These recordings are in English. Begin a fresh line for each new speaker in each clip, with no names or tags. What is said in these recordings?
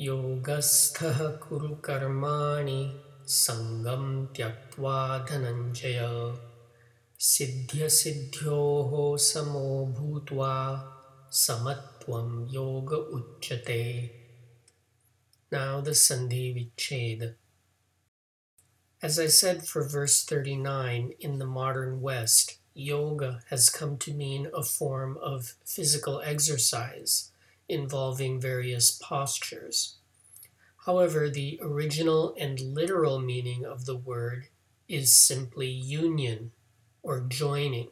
योगस्थः कुरु कर्माणि सङ्गं त्यक्त्वा धनञ्जय सिद्ध्यसिद्ध्योः समो भूत्वा समत्वं योग उच्यते Now the Sandhi Vicheda. As I said for verse 39, in the modern West, yoga has come to mean a form of physical exercise involving various postures. However, the original and literal meaning of the word is simply union or joining.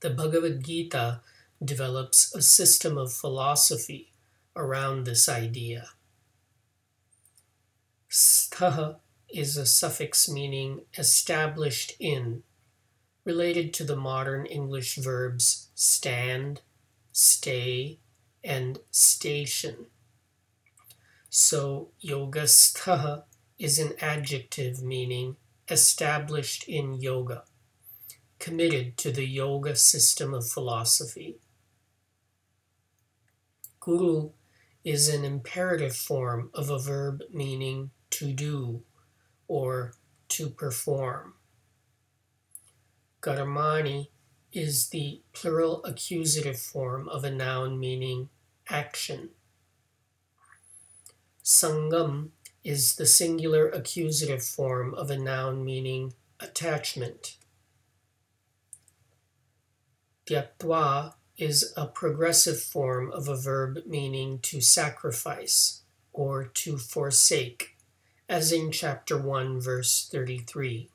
The Bhagavad Gita develops a system of philosophy around this idea. Stha is a suffix meaning established in, related to the modern English verbs stand, stay, and station. So yogastha is an adjective meaning established in yoga, committed to the yoga system of philosophy. Kuru is an imperative form of a verb meaning to do or to perform. Karmani is the plural accusative form of a noun meaning action. Sangam is the singular accusative form of a noun meaning attachment. Tyaktva is a progressive form of a verb meaning to sacrifice or to forsake, as in chapter 1, verse 33.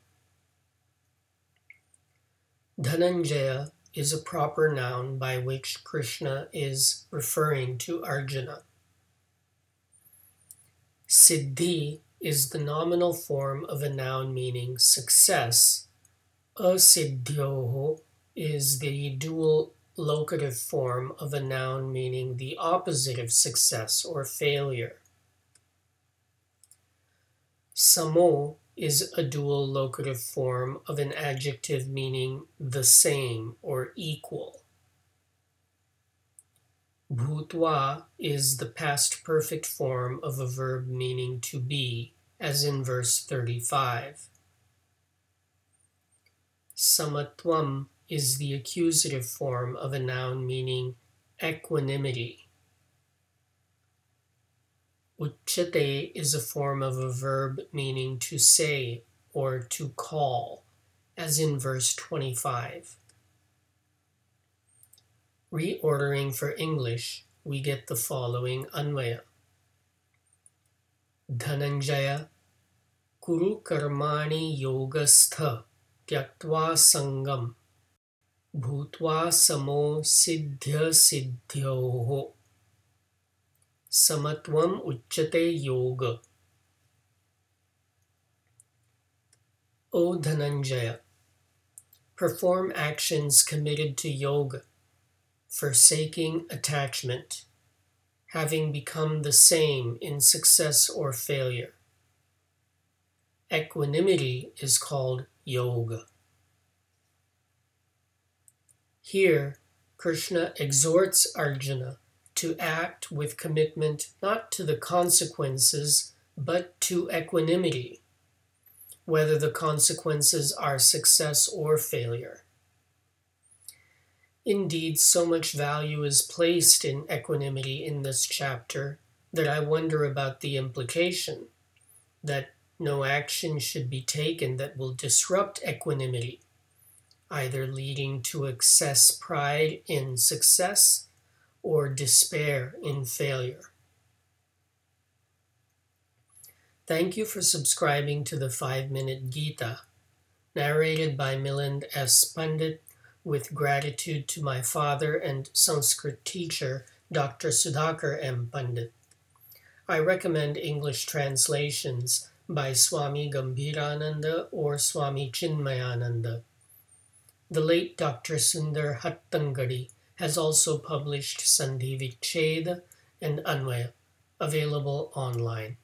Dhananjaya is a proper noun by which Krishna is referring to Arjuna. Siddhi is the nominal form of a noun meaning success. Asiddhyoho is the dual locative form of a noun meaning the opposite of success or failure. Samo is a dual locative form of an adjective meaning the same or equal. Bhutwa is the past perfect form of a verb meaning to be, as in verse 35. Samatwam is the accusative form of a noun meaning equanimity. Uchate is a form of a verb meaning to say or to call, as in verse 25. Reordering for English, we get the following Anvaya. Dhananjaya Kuru Karmani Yogastha Tyaktva Sangam Bhutva Samo Siddhya Siddhyoho Samatvam Uchate Yoga. O Dhananjaya, perform actions committed to yoga, forsaking attachment, having become the same in success or failure. Equanimity is called yoga. Here, Krishna exhorts Arjuna to act with commitment not to the consequences, but to equanimity, whether the consequences are success or failure. Indeed, so much value is placed in equanimity in this chapter that I wonder about the implication that no action should be taken that will disrupt equanimity, either leading to excess pride in success or despair in failure. Thank you for subscribing to the 5 Minute Gita, narrated by Milind S. Pandit, with gratitude to my father and Sanskrit teacher, Dr. Sudhakar M. Pandit. I recommend English translations by Swami Gambhirananda or Swami Chinmayananda. The late Dr. Sundar Hattangadi has also published Sandhi Vicheda and Anvaya, available online.